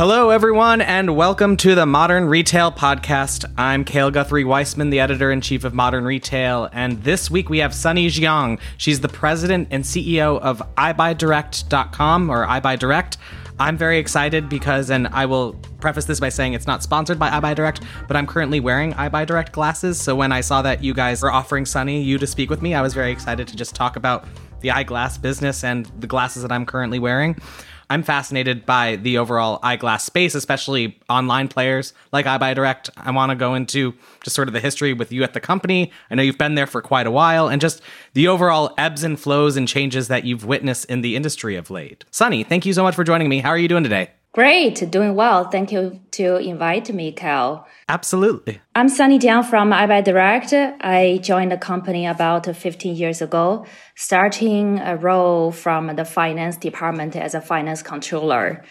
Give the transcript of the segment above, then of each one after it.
Hello, everyone, and welcome to the Modern Retail Podcast. I'm Cale Guthrie Weissman, the editor in chief of Modern Retail, and this week we have Sunny Jiang. She's the president and CEO of EyeBuyDirect.com or EyeBuyDirect. I'm very excited because, and I will preface this by saying it's not sponsored by EyeBuyDirect, but I'm currently wearing EyeBuyDirect glasses. So when I saw that you guys were offering Sunny you to speak with me, I was very excited to just talk about the eyeglass business and the glasses that I'm currently wearing. I'm fascinated by the overall eyeglass space, especially online players like EyeBuyDirect. I want to go into just sort of the history with you at the company. I know you've been there for quite a while, and just the overall ebbs and flows and changes that you've witnessed in the industry of late. Sunny, thank you so much for joining me. How are you doing today? Great, doing well. Thank you to invite me, Cal. Absolutely. I'm Sunny Jiang from EyeBuyDirect. I joined the company about 15 years ago, starting a role from the finance department as a finance controller.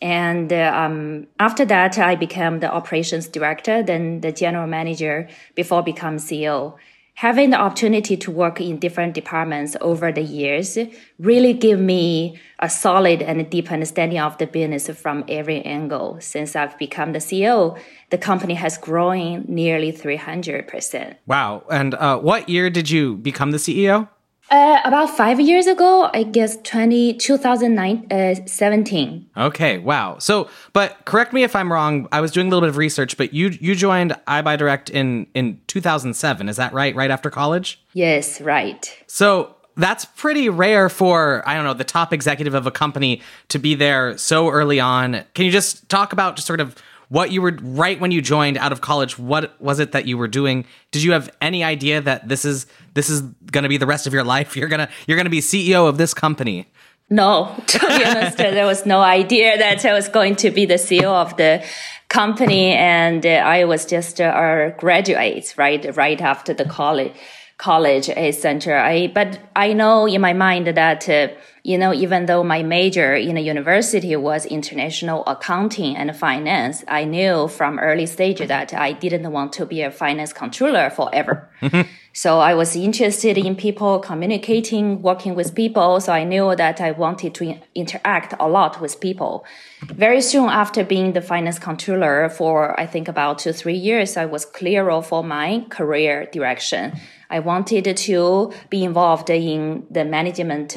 And um, after that, I became the operations director, then the general manager before becoming CEO having the opportunity to work in different departments over the years really give me a solid and deep understanding of the business from every angle. Since I've become the CEO, the company has grown nearly 300%. Wow. And uh, what year did you become the CEO? Uh, about five years ago, I guess 20, 2017. Uh, okay, wow. So, but correct me if I'm wrong. I was doing a little bit of research, but you you joined EyeBuyDirect in in 2007. Is that right? Right after college? Yes, right. So that's pretty rare for I don't know the top executive of a company to be there so early on. Can you just talk about just sort of what you were right when you joined out of college what was it that you were doing? Did you have any idea that this is this is going to be the rest of your life? You're going to you're going to be ceo of this company. No to be honest there was no idea that i was going to be the ceo of the company and uh, i was just uh, a graduate right right after the college college a center i but i know in my mind that uh, you know, even though my major in the university was international accounting and finance, I knew from early stage that I didn't want to be a finance controller forever. so I was interested in people communicating, working with people. So I knew that I wanted to interact a lot with people. Very soon after being the finance controller for, I think about two, three years, I was clear for my career direction. I wanted to be involved in the management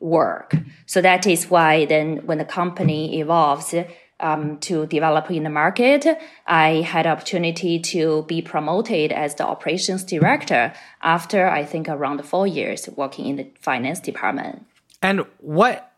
work. So that is why then when the company evolves um, to develop in the market, I had opportunity to be promoted as the operations director after I think around four years working in the finance department. And what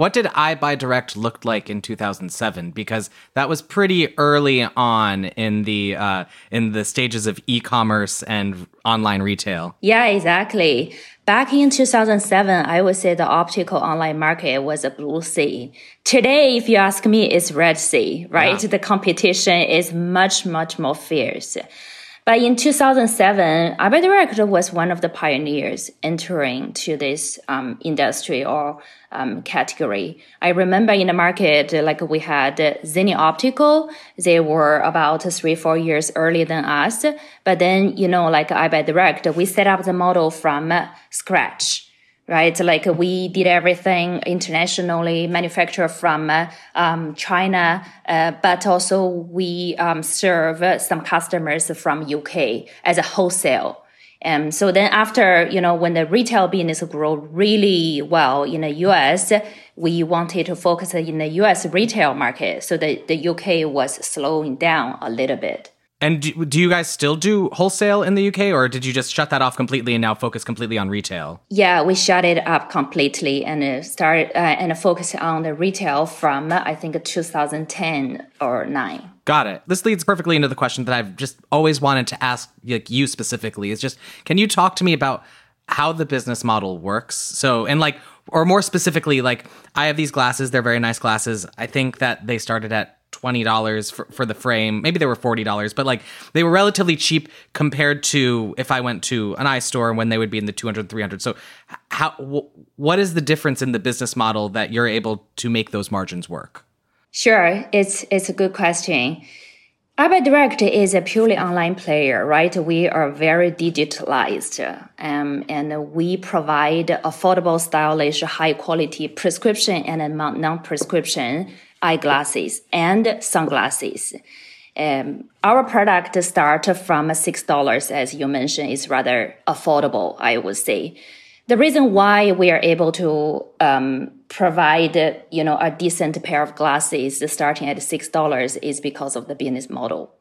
what did EyeBuyDirect look like in 2007? Because that was pretty early on in the uh, in the stages of e-commerce and online retail. Yeah, exactly. Back in 2007, I would say the optical online market was a blue sea. Today, if you ask me, it's red sea, right? Yeah. The competition is much, much more fierce. But in 2007, EyeBuyDirect was one of the pioneers entering to this um, industry or um, category. I remember in the market, like we had Zenni Optical. They were about three, four years earlier than us. But then, you know, like EyeBuyDirect, we set up the model from scratch right? Like we did everything internationally, manufacture from uh, um, China, uh, but also we um, serve some customers from UK as a wholesale. And so then after, you know, when the retail business grew really well in the US, we wanted to focus in the US retail market. So the, the UK was slowing down a little bit. And do, do, you guys still do wholesale in the UK, or did you just shut that off completely and now focus completely on retail? Yeah, we shut it up completely and uh, start uh, and focus on the retail from I think 2010 or nine. Got it. This leads perfectly into the question that I've just always wanted to ask like you specifically. Is just can you talk to me about how the business model works? So and like or more specifically, like I have these glasses. They're very nice glasses. I think that they started at twenty dollars for, for the frame. Maybe they were forty dollars, but like they were relatively cheap compared to if I went to an eye store when they would be in the 200 300 So how what is the difference in the business model that you're able to make those margins work? Sure, it's it's a good question. EyeBuyDirect is a purely online player, right? We are very digitalized, um, and we provide affordable, stylish, high quality prescription and non-prescription eyeglasses and sunglasses. Um, our product start from six dollars, as you mentioned, is rather affordable. I would say. The reason why we are able to um, provide, you know, a decent pair of glasses starting at six dollars is because of the business model.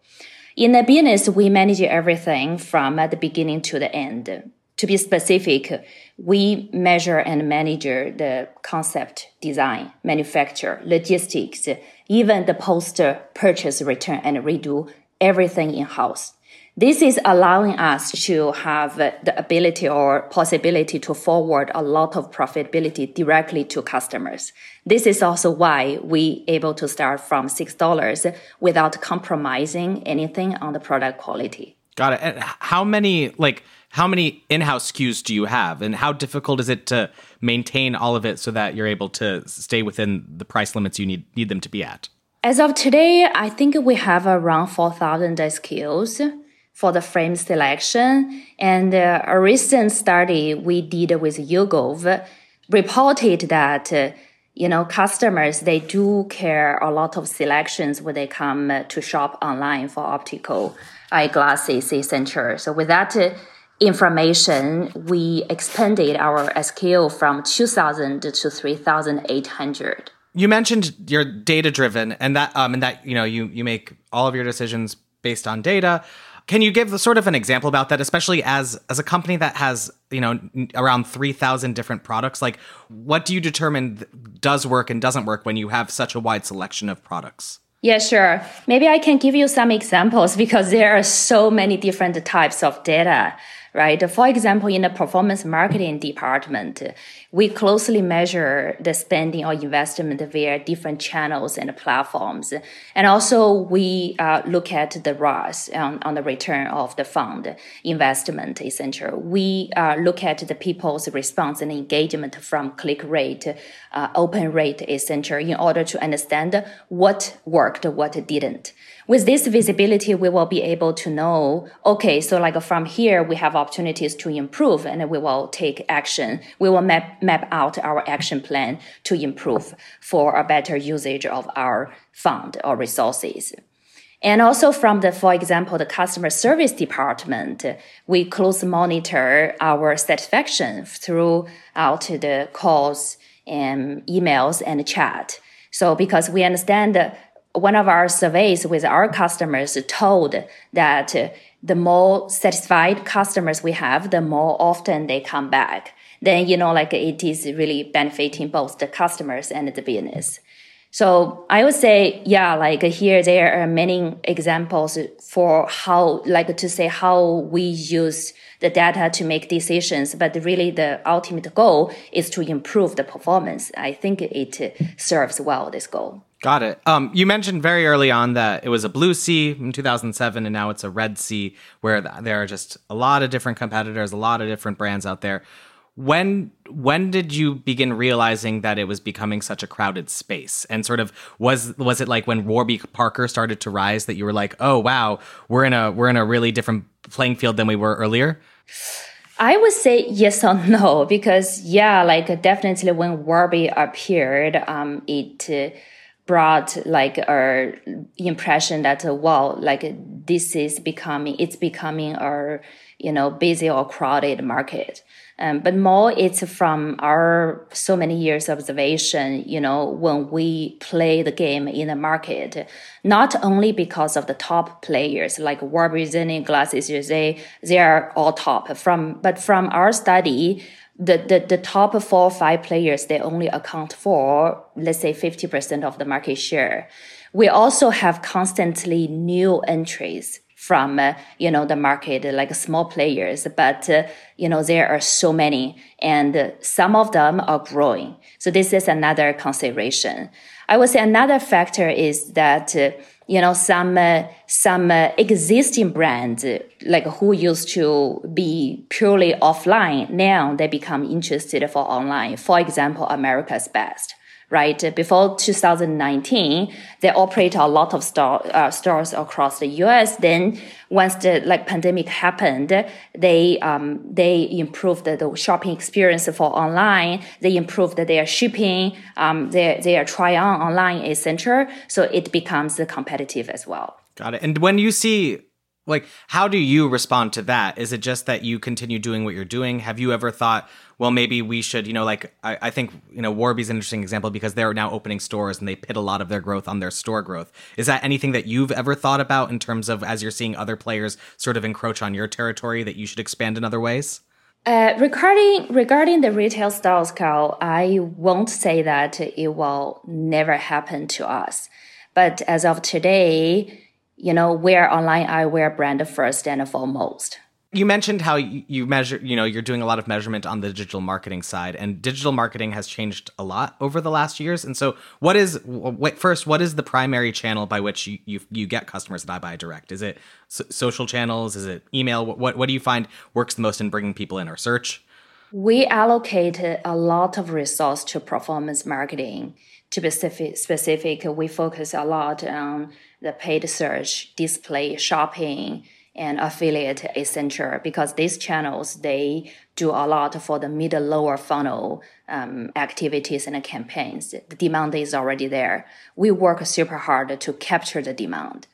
In the business, we manage everything from the beginning to the end. To be specific, we measure and manage the concept, design, manufacture, logistics, even the post purchase return and redo everything in house. This is allowing us to have the ability or possibility to forward a lot of profitability directly to customers. This is also why we able to start from $6 without compromising anything on the product quality. Got it. And how many like how many in-house SKUs do you have and how difficult is it to maintain all of it so that you're able to stay within the price limits you need need them to be at? As of today, I think we have around 4,000 SKUs for the frame selection. And uh, a recent study we did with YouGov reported that, uh, you know, customers, they do care a lot of selections when they come to shop online for optical eyeglasses, etc. So with that uh, information, we expanded our SKU from 2,000 to 3,800. You mentioned you're data driven and that, um, and that, you know, you, you make all of your decisions based on data. Can you give sort of an example about that, especially as as a company that has you know around three thousand different products? Like, what do you determine does work and doesn't work when you have such a wide selection of products? Yeah, sure. Maybe I can give you some examples because there are so many different types of data right? For example, in the performance marketing department, we closely measure the spending or investment via different channels and platforms. And also we uh, look at the ROAS on, on, the return of the fund investment, essentially. We uh, look at the people's response and engagement from click rate, uh, open rate, essentially, in order to understand what worked, what didn't with this visibility, we will be able to know, okay, so like from here, we have opportunities to improve and we will take action. We will map, map out our action plan to improve for a better usage of our fund or resources. And also from the, for example, the customer service department, we close monitor our satisfaction throughout the calls and emails and chat. So because we understand one of our surveys with our customers told that the more satisfied customers we have, the more often they come back. Then, you know, like it is really benefiting both the customers and the business. So I would say, yeah, like here, there are many examples for how, like to say how we use the data to make decisions, but really the ultimate goal is to improve the performance. I think it serves well this goal. Got it. Um, you mentioned very early on that it was a blue sea in 2007, and now it's a red sea, where there are just a lot of different competitors, a lot of different brands out there. When when did you begin realizing that it was becoming such a crowded space? And sort of was was it like when Warby Parker started to rise that you were like, oh wow, we're in a we're in a really different playing field than we were earlier? I would say yes or no because yeah, like definitely when Warby appeared, um, it. Uh, brought like a impression that uh, like this is becoming it's becoming a you know busy or crowded market um, but more it's from our so many years observation you know when we play the game in the market. Not only because of the top players like Warby Zenni glasses they they are all top. From but from our study the, the, the top four or five players, they only account for, let's say, 50% of the market share. We also have constantly new entries from, uh, you know, the market, like small players, but, uh, you know, there are so many and uh, some of them are growing. So this is another consideration. I would say another factor is that, uh, you know, some, uh, some uh, existing brands, like who used to be purely offline, now they become interested for online. For example, America's Best right? Before 2019, they operate a lot of store, uh, stores across the U.S. Then once the like pandemic happened, they um, they improved the, shopping experience for online. They improved their shipping, um, their their try on online etc. So it becomes competitive as well. Got it. And when you see like how do you respond to that is it just that you continue doing what you're doing have you ever thought well maybe we should you know like i, I think you know warby's an interesting example because they're now opening stores and they pit a lot of their growth on their store growth is that anything that you've ever thought about in terms of as you're seeing other players sort of encroach on your territory that you should expand in other ways uh, regarding regarding the retail stores, Carl, I won't say that it will never happen to us. But as of today, you know, we're online eyewear brand first and foremost. You mentioned how you measure, you know, you're doing a lot of measurement on the digital marketing side, and digital marketing has changed a lot over the last years. And so, what is wait, first? What is the primary channel by which you you, you get customers that EyeBuyDirect? Is it so- social channels? Is it email? What, what what do you find works the most in bringing people in, or search? We allocated a lot of resource to performance marketing. To be specific, specific, we focus a lot on the paid search, display, shopping, and affiliate essential because these channels they do a lot for the middle lower funnel um, activities and campaigns. The demand is already there. We work super hard to capture the demand.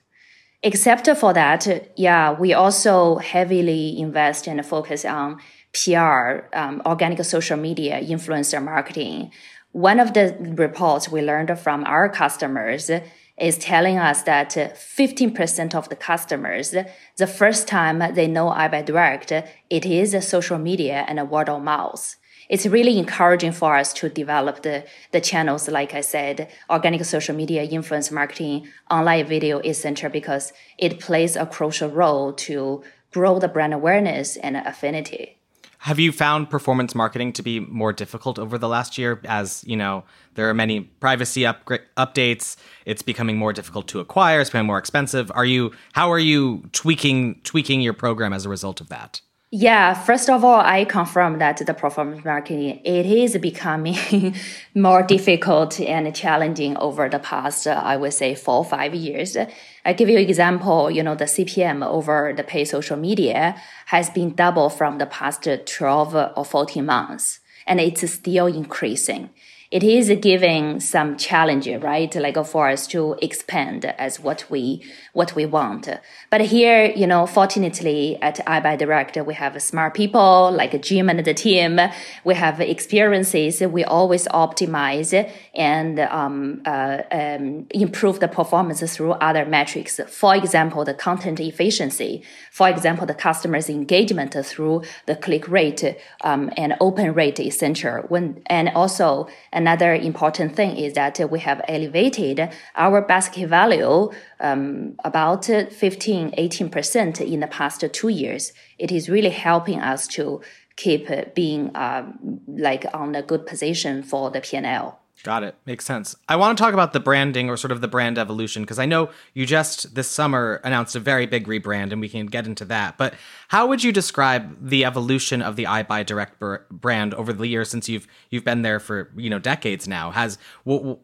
Except for that yeah we also heavily invest and focus on pr um, organic social media influencer marketing. One of the reports we learned from our customers is telling us that 15% of the customers, the first time they know EyeBuyDirect, it is social media and word of mouth. It's really encouraging for us to develop the, the channels, like I said, organic social media, influence marketing, online video essential because it plays a crucial role to grow the brand awareness and affinity. Have you found performance marketing to be more difficult over the last year as, you know, there are many privacy updates, it's becoming more difficult to acquire, it's becoming more expensive. Are you how are you tweaking tweaking your program as a result of that? Yeah, first of all, I confirm that the performance marketing it is becoming more difficult and challenging over the past, uh, I would say, four or five years. I give you an example. You know, the CPM over the paid social media has been double from the past twelve or fourteen months, and it's still increasing it is giving some challenge, right? Like for us to expand as what we what we want. But here, you know, fortunately at EyeBuyDirect, we have smart people like Jim and the team. We have experiences. We always optimize and um, uh, um, improve the performance through other metrics. For example, the content efficiency. For example, the customer's engagement through the click rate um, and open rate essential. When and also Another important thing is that we have elevated our basket value um, about 15, 18% in the past two years. It is really helping us to keep being um, like on a good position for the P&L. Got it. Makes sense. I want to talk about the branding or sort of the brand evolution because I know you just this summer announced a very big rebrand and we can get into that. But how would you describe the evolution of the EyeBuyDirect brand over the years since you've you've been there for, you know, decades now? Has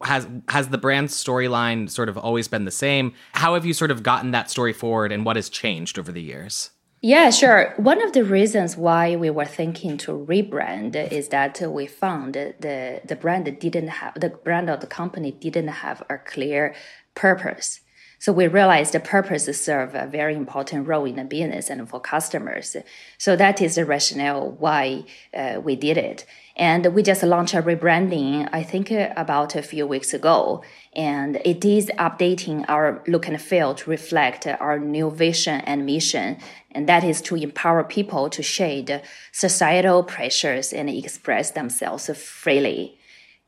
has has the brand storyline sort of always been the same? How have you sort of gotten that story forward and what has changed over the years? Yeah, sure. One of the reasons why we were thinking to rebrand is that we found the the brand didn't have the brand of the company didn't have a clear purpose. So we realized the purpose serve a very important role in the business and for customers. So that is the rationale why uh, we did it. And we just launched a rebranding, I think about a few weeks ago. And it is updating our look and feel to reflect our new vision and mission. And that is to empower people to shade societal pressures and express themselves freely.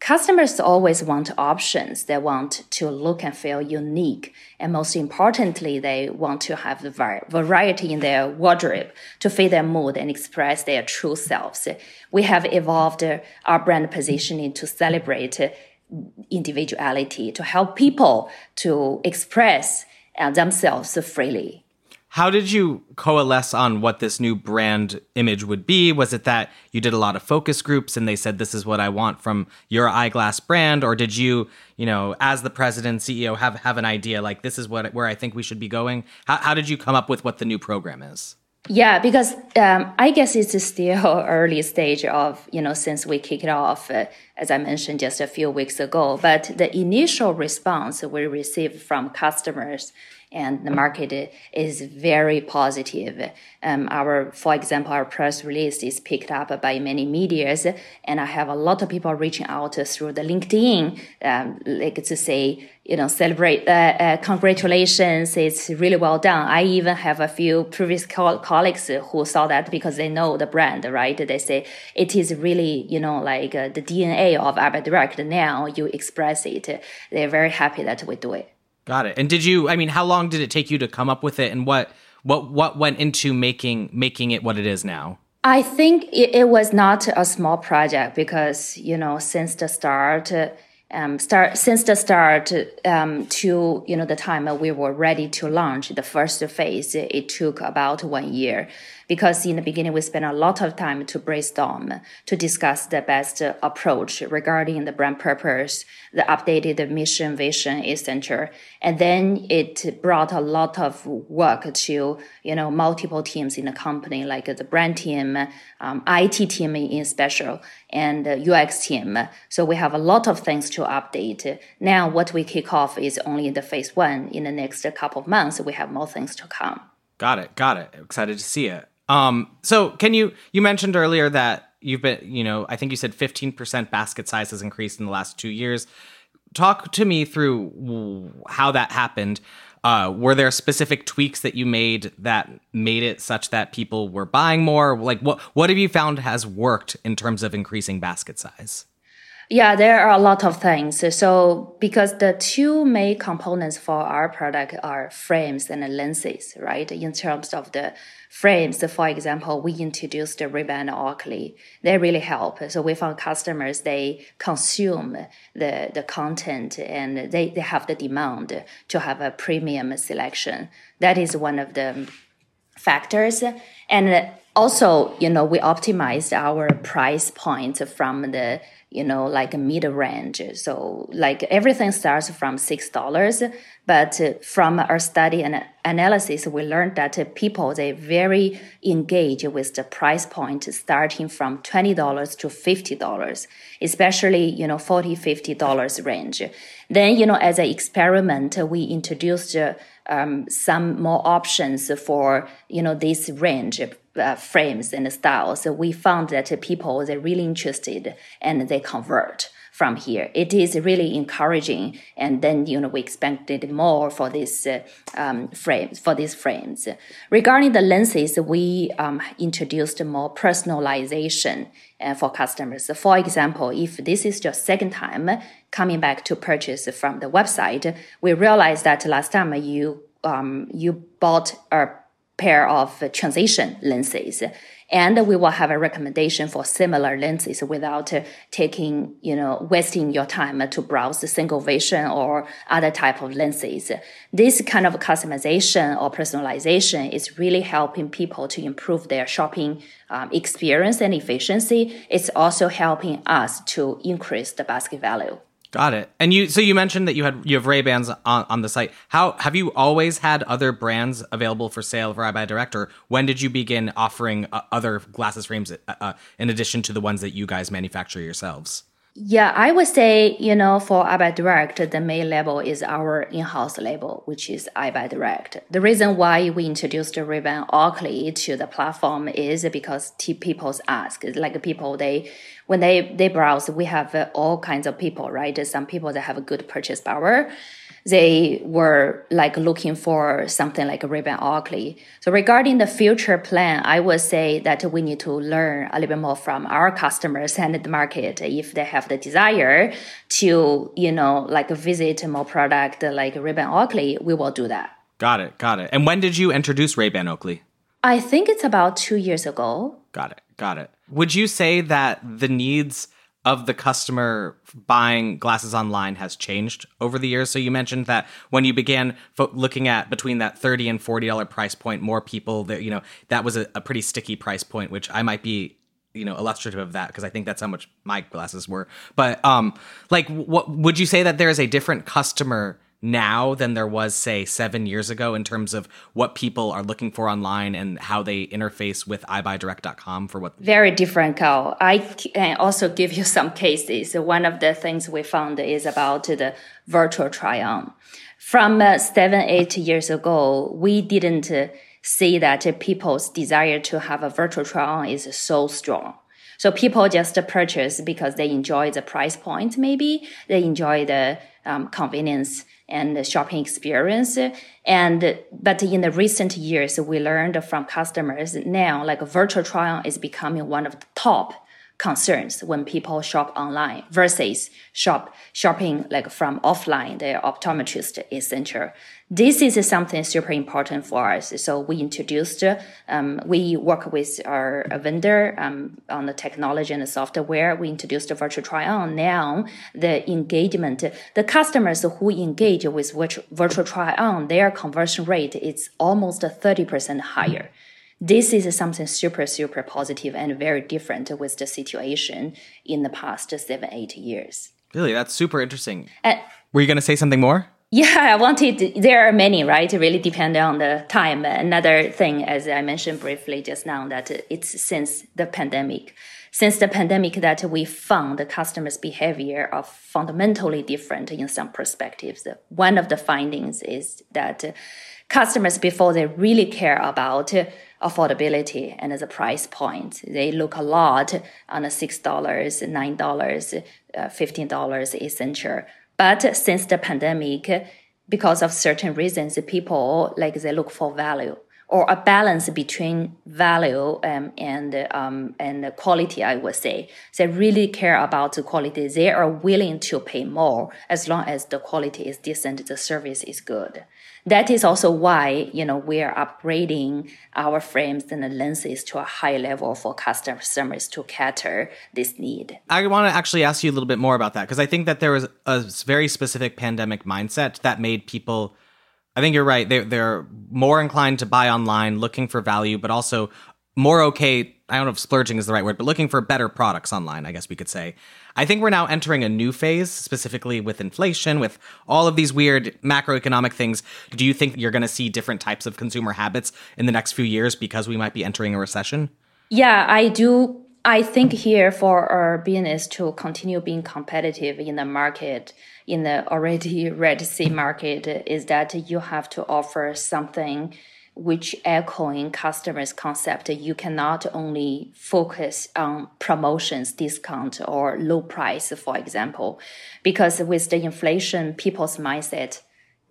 Customers always want options. They want to look and feel unique. And most importantly, they want to have the variety in their wardrobe to fit their mood and express their true selves. We have evolved our brand positioning to celebrate individuality, to help people to express uh, themselves freely. How did you coalesce on what this new brand image would be? Was it that you did a lot of focus groups and they said, this is what I want from your eyeglass brand? Or did you, you know, as the president, CEO, have, have an idea like this is what, where I think we should be going? How, how did you come up with what the new program is? Yeah, because um, I guess it's still early stage of, you know, since we kicked off, uh, as I mentioned just a few weeks ago. But the initial response we received from customers and the market is very positive. Um, our, for example, our press release is picked up by many medias, and I have a lot of people reaching out through the LinkedIn, um, like to say, you know, celebrate, uh, uh, congratulations, it's really well done. I even have a few previous co- colleagues who saw that because they know the brand, right? They say it is really, you know, like uh, the DNA of EyeBuyDirect. Now you express it. They're very happy that we do it. Got it. And did you? I mean, how long did it take you to come up with it, and what what what went into making making it what it is now? I think it, it was not a small project because you know since the start. Um, start since the start um, to you know the time we were ready to launch the first phase, it took about one year because in the beginning we spent a lot of time to brainstorm to discuss the best approach regarding the brand purpose the updated mission vision etc and then it brought a lot of work to you know multiple teams in the company like the brand team um, it team in special and ux team. So we have a lot of things to update. Now what we kick off is only in the phase one. In the next couple of months we have more things to come. Got it got it. Excited to see it um, so can you you mentioned earlier that you've been you know I think you said 15% basket size has increased in the last 2 years. Talk to me through how that happened. Uh, were there specific tweaks that you made that made it such that people were buying more? Like what what have you found has worked in terms of increasing basket size? Yeah, there are a lot of things. So because the two main components for our product are frames and lenses, right? In terms of the frames, for example, we introduced the Ray-Ban Oakley. They really help. So we found customers, they consume the, the content and they, they have the demand to have a premium selection. That is one of the factors. And also, you know, we optimized our price point from the you know, like a mid range. So like everything starts from $6, but from our study and analysis, we learned that people, they very engage with the price point starting from $20 to $50, especially, you know, $40, $50 range. Then, you know, as an experiment, we introduced um, some more options for, you know, this range uh, frames and styles, so we found that people they're really interested and they convert from here. It is really encouraging, and then you know we expected more for this uh, um, frames for these frames. Regarding the lenses, we um, introduced more personalization uh, for customers. For example, if this is your second time coming back to purchase from the website, we realized that last time you um, you bought a pair of transition lenses. And we will have a recommendation for similar lenses without taking you know wasting your time to browse single vision or other type of lenses. This kind of customization or personalization is really helping people to improve their shopping um, experience and efficiency. It's also helping us to increase the basket value Got it. And you, so you mentioned that you had you have Ray Bans on, on the site. How have you always had other brands available for sale for EyeBuyDirect, or when did you begin offering uh, other glasses frames uh, uh, in addition to the ones that you guys manufacture yourselves? Yeah, I would say, you know, for EyeBuyDirect, the main label is our in-house label, which is EyeBuyDirect. The reason why we introduced Ray-Ban Oakley to the platform is because people ask, like people, they, when they, they browse, we have all kinds of people, right? Some people that have a good purchase power they were like looking for something like a Ray-Ban Oakley. So regarding the future plan, I would say that we need to learn a little bit more from our customers and the market if they have the desire to, you know, like visit more product like Ray-Ban Oakley, we will do that. Got it. Got it. And when did you introduce Ray-Ban Oakley? I think it's about two years ago. Got it. Got it. Would you say that the needs of the customer buying glasses online has changed over the years. So you mentioned that when you began fo- looking at between that thirty and forty dollar price point, more people that you know that was a, a pretty sticky price point, which I might be you know illustrative of that because I think that's how much my glasses were. But um, like, what would you say that there is a different customer now than there was say seven years ago in terms of what people are looking for online and how they interface with EyeBuyDirect.com for what very different Carl. I can also give you some cases. One of the things we found is about the virtual try on. From uh, seven, eight years ago, we didn't uh, see that people's desire to have a virtual try on is so strong. So people just purchase because they enjoy the price point, maybe they enjoy the um, convenience and the shopping experience. And but in the recent years, we learned from customers now, like virtual on is becoming one of the top concerns when people shop online versus shop shopping like from offline the optometrist essential this is something super important for us. So we introduced um, we work with our vendor um, on the technology and the software. We introduced virtual try on. Now the engagement the customers who engage with virtual, virtual try on their conversion rate is almost 30% higher this is something super, super positive and very different with the situation in the past seven, eight years. Really? That's super interesting. Were you going to say something more? Yeah, I wanted, there are many, right? It really depends on the time. Another thing, as I mentioned briefly just now, that it's since the pandemic. Since the pandemic that we found the customers' behavior are fundamentally different in some perspectives. One of the findings is that customers, before they really care about affordability and the price point. They look a lot on the $6, $9, uh, $15 essential. But since the pandemic, because of certain reasons, people like they look for value or a balance between value um, and um, and quality. I would say they really care about the quality. They are willing to pay more as long as the quality is decent, the service is good that is also why you know we are upgrading our frames and the lenses to a high level for customers to cater this need. I want to actually ask you a little bit more about that because I think that there was a very specific pandemic mindset that made people. I think you're right. They're, they're more inclined to buy online, looking for value, but also more okay. I don't know if splurging is the right word, but looking for better products online, I guess we could say. I think we're now entering a new phase, specifically with inflation, with all of these weird macroeconomic things. Do you think you're going to see different types of consumer habits in the next few years because we might be entering a recession? Yeah, I do. I think here for our business to continue being competitive in the market, in the already Red Sea market, is that you have to offer something which echoing customers concept you cannot only focus on promotions discount or low price for example because with the inflation people's mindset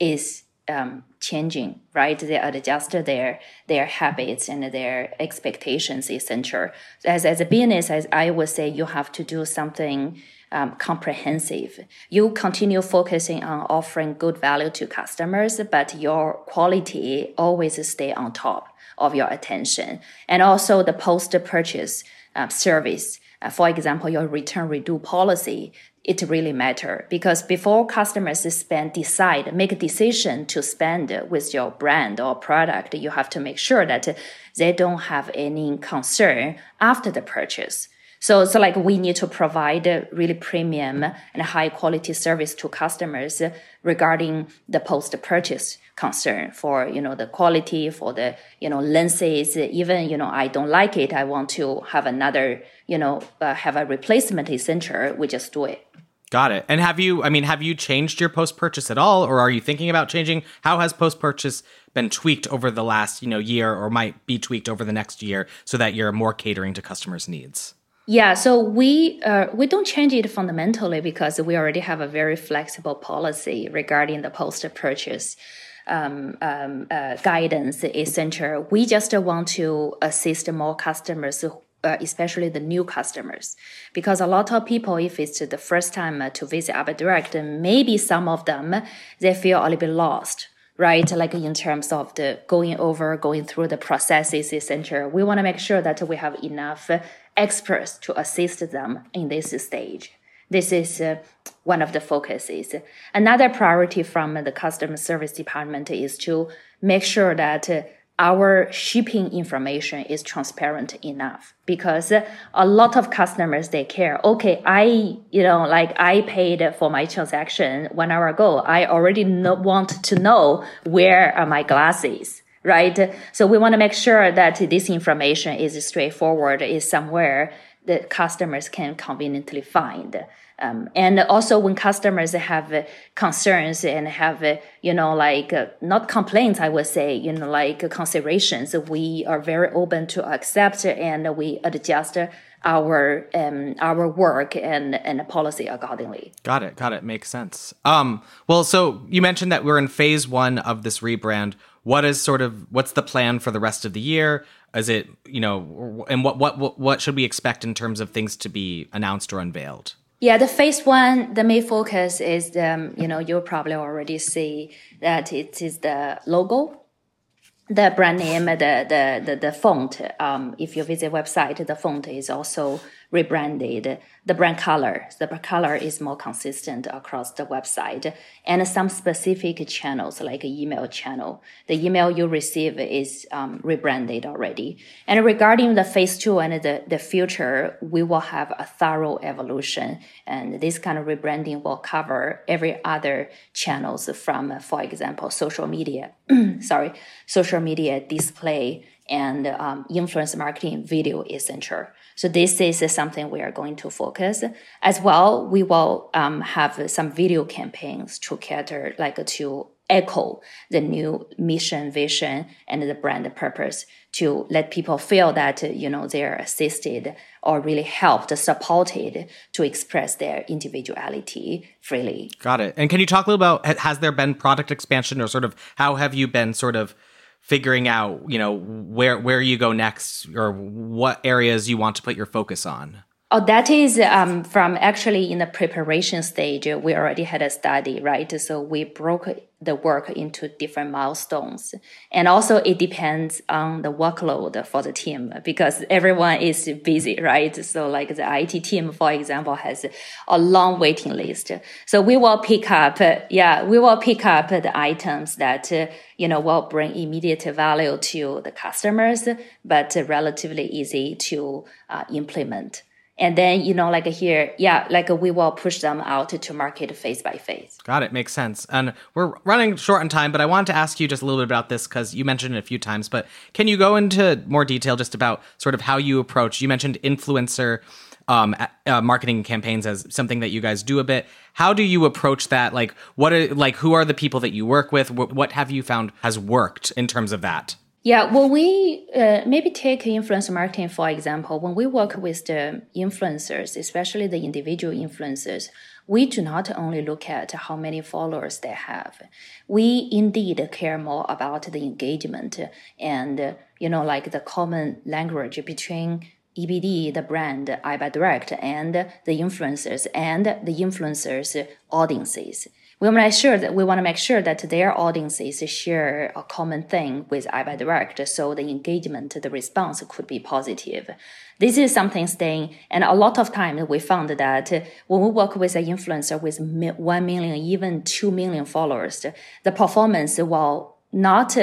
is um, changing right? They adjust their their habits and their expectations essential as, as a business as i would say you have to do something um, comprehensive. You continue focusing on offering good value to customers, but your quality always stay on top of your attention. And also the post purchase uh, service. Uh, for example, your return redo policy, it really matter because before customers spend, decide, make a decision to spend with your brand or product, you have to make sure that they don't have any concern after the purchase. So, so like we need to provide a really premium and high quality service to customers regarding the post purchase concern for, you know, the quality for the, you know, lenses. Even, you know, I don't like it. I want to have another, you know, uh, have a replacement essential. We just do it. Got it. And have you, I mean, have you changed your post purchase at all, or are you thinking about changing? How has post purchase been tweaked over the last, you know, year, or might be tweaked over the next year, so that you're more catering to customers' needs? Yeah, so we uh, we don't change it fundamentally because we already have a very flexible policy regarding the post purchase um, um, uh, guidance essential. We just want to assist more customers. Uh, especially the new customers, because a lot of people, if it's the first time uh, to visit EyeBuyDirect, maybe some of them they feel a little bit lost right? Like in terms of the going over, going through the processes, etc. We want to make sure that we have enough experts to assist them in this stage. This is uh, one of the focuses. Another priority from the customer service department is to make sure that uh, our shipping information is transparent enough because a lot of customers they care okay i you know like i paid for my transaction one hour ago i already want to know where are my glasses right so we want to make sure that this information is straightforward is somewhere that customers can conveniently find um, and also when customers have concerns and have, you know, like not complaints, I would say, you know, like considerations, we are very open to accept and we adjust our um, our work and and policy accordingly. Got it. Got it. Makes sense. Um, well, so you mentioned that we're in phase one of this rebrand. What is sort of what's the plan for the rest of the year? Is it you know, and what what what should we expect in terms of things to be announced or unveiled? Yeah, the phase one, the main focus is, um, you know, you'll probably already see that it is the logo the brand name, the the the, the font. Um, if you visit website, the font is also rebranded. The brand color, the brand color is more consistent across the website, and some specific channels like email channel. The email you receive is um, rebranded already. And regarding the phase two and the the future, we will have a thorough evolution, and this kind of rebranding will cover every other channels from, for example, social media. sorry, social media display and um, influence marketing video is essential. So this is something we are going to focus as well. We will um, have some video campaigns to cater like to echo the new mission, vision, and the brand purpose to let people feel that you know they're assisted or really helped, supported to express their individuality freely. Got it. And can you talk a little about has there been product expansion or sort of how have you been sort of figuring out, you know, where where you go next or what areas you want to put your focus on? Oh, that is um, from actually in the preparation stage. We already had a study, right? So we broke the work into different milestones. And also it depends on the workload for the team because everyone is busy, right? So like the IT team, for example, has a long waiting list. So we will pick up, yeah, we will pick up the items that, you know, will bring immediate value to the customers, but relatively easy to uh, implement. And then, you know, like here, yeah, like we will push them out to market phase by phase. Got it. Makes sense. And we're running short on time, but I wanted to ask you just a little bit about this because you mentioned it a few times. But can you go into more detail just about sort of how you approach? You mentioned influencer um, uh, marketing campaigns as something that you guys do a bit. How do you approach that? Like, what are like who are the people that you work with? What, what have you found has worked in terms of that? Yeah, when we uh, maybe take influencer marketing for example, when we work with the influencers, especially the individual influencers, we do not only look at how many followers they have. We indeed care more about the engagement and, you know, like the common language between EBD, the brand, EyeBuyDirect, and the influencers and the influencers' audiences we want to make sure that we want to make sure that their audiences share a common thing with EyeBuyDirect, so the engagement, the response could be positive. This is something staying, and a lot of times we found that when we work with an influencer with one million, even two million followers, the performance will not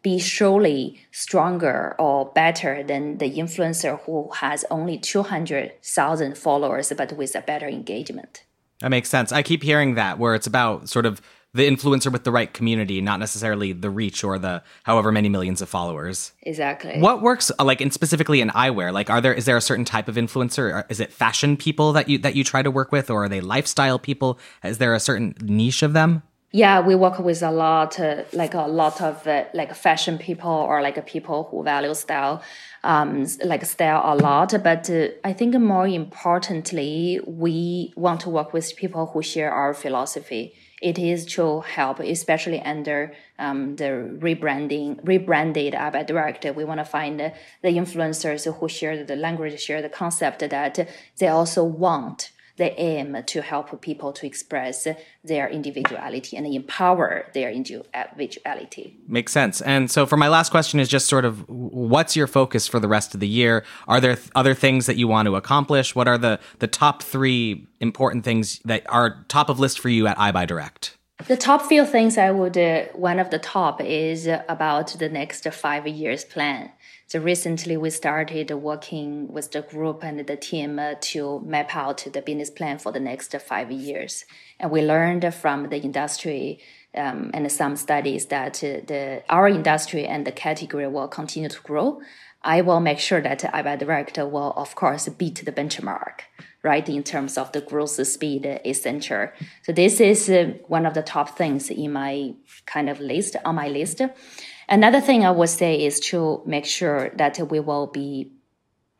be surely stronger or better than the influencer who has only 200,000 followers but with a better engagement. That makes sense. I keep hearing that where it's about sort of the influencer with the right community, not necessarily the reach or the however many millions of followers. Exactly. What works uh, like in specifically in eyewear? Like are there is there a certain type of influencer? Is it fashion people that you that you try to work with or are they lifestyle people? Is there a certain niche of them? Yeah, we work with a lot, uh, like a lot of uh, like fashion people or like people who value style, um, like style a lot. But uh, I think more importantly, we want to work with people who share our philosophy. It is to help, especially under um, the rebranding, rebranded EyeBuyDirect. We want to find the influencers who share the language, share the concept that they also want they aim to help people to express their individuality and empower their individuality. Makes sense. And so, for my last question, is just sort of what's your focus for the rest of the year? Are there th- other things that you want to accomplish? What are the the top three important things that are top of list for you at EyeBuyDirect? The top few things I would, uh, one of the top is about the next five years plan. So recently we started working with the group and the team uh, to map out the business plan for the next five years. And we learned from the industry um, and some studies that uh, the our industry and the category will continue to grow. I will make sure that EyeBuyDirect will, of course, beat the benchmark right? In terms of the growth speed, essential. So this is uh, one of the top things in my kind of list on my list. Another thing I would say is to make sure that we will be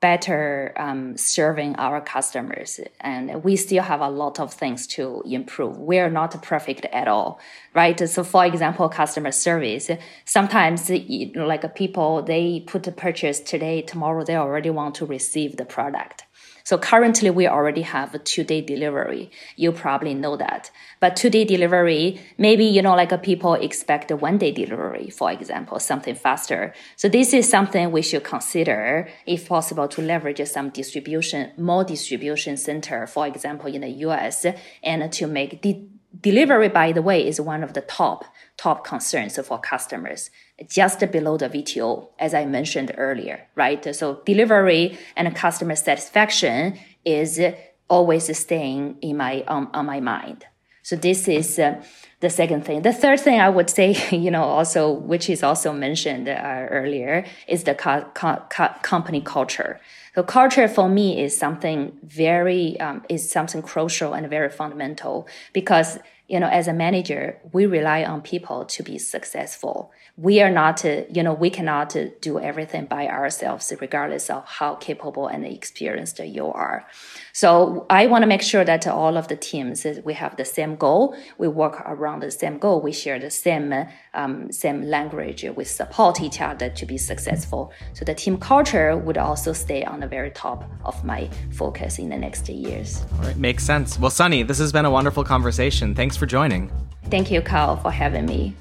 better um, serving our customers. And we still have a lot of things to improve. We are not perfect at all, right? So, for example, customer service. Sometimes, like people, they put a purchase today, tomorrow they already want to receive the product. So currently we already have a two day delivery. You probably know that. But two day delivery, maybe, you know, like uh, people expect a one day delivery, for example, something faster. So this is something we should consider if possible to leverage some distribution, more distribution center, for example, in the US and to make the delivery, by the way, is one of the top top concerns for customers just below the VTO, as I mentioned earlier, right? So delivery and customer satisfaction is always staying in my on, on my mind. So this is uh, the second thing. The third thing I would say, you know, also which is also mentioned uh, earlier, is the co- co- company culture. So culture for me is something very um, is something crucial and very fundamental because you know, as a manager, we rely on people to be successful. We are not, you know, we cannot do everything by ourselves, regardless of how capable and experienced you are. So I want to make sure that all of the teams we have the same goal. We work around the same goal. We share the same um, same language. We support each other to be successful. So the team culture would also stay on the very top of my focus in the next years. All right, makes sense. Well, Sunny, this has been a wonderful conversation. Thanks for joining. Thank you, Carl, for having me.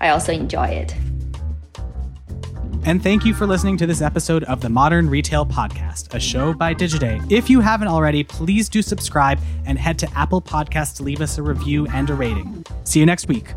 I also enjoy it. And thank you for listening to this episode of the Modern Retail Podcast, a show by Digiday. If you haven't already, please do subscribe and head to Apple Podcasts to leave us a review and a rating. See you next week.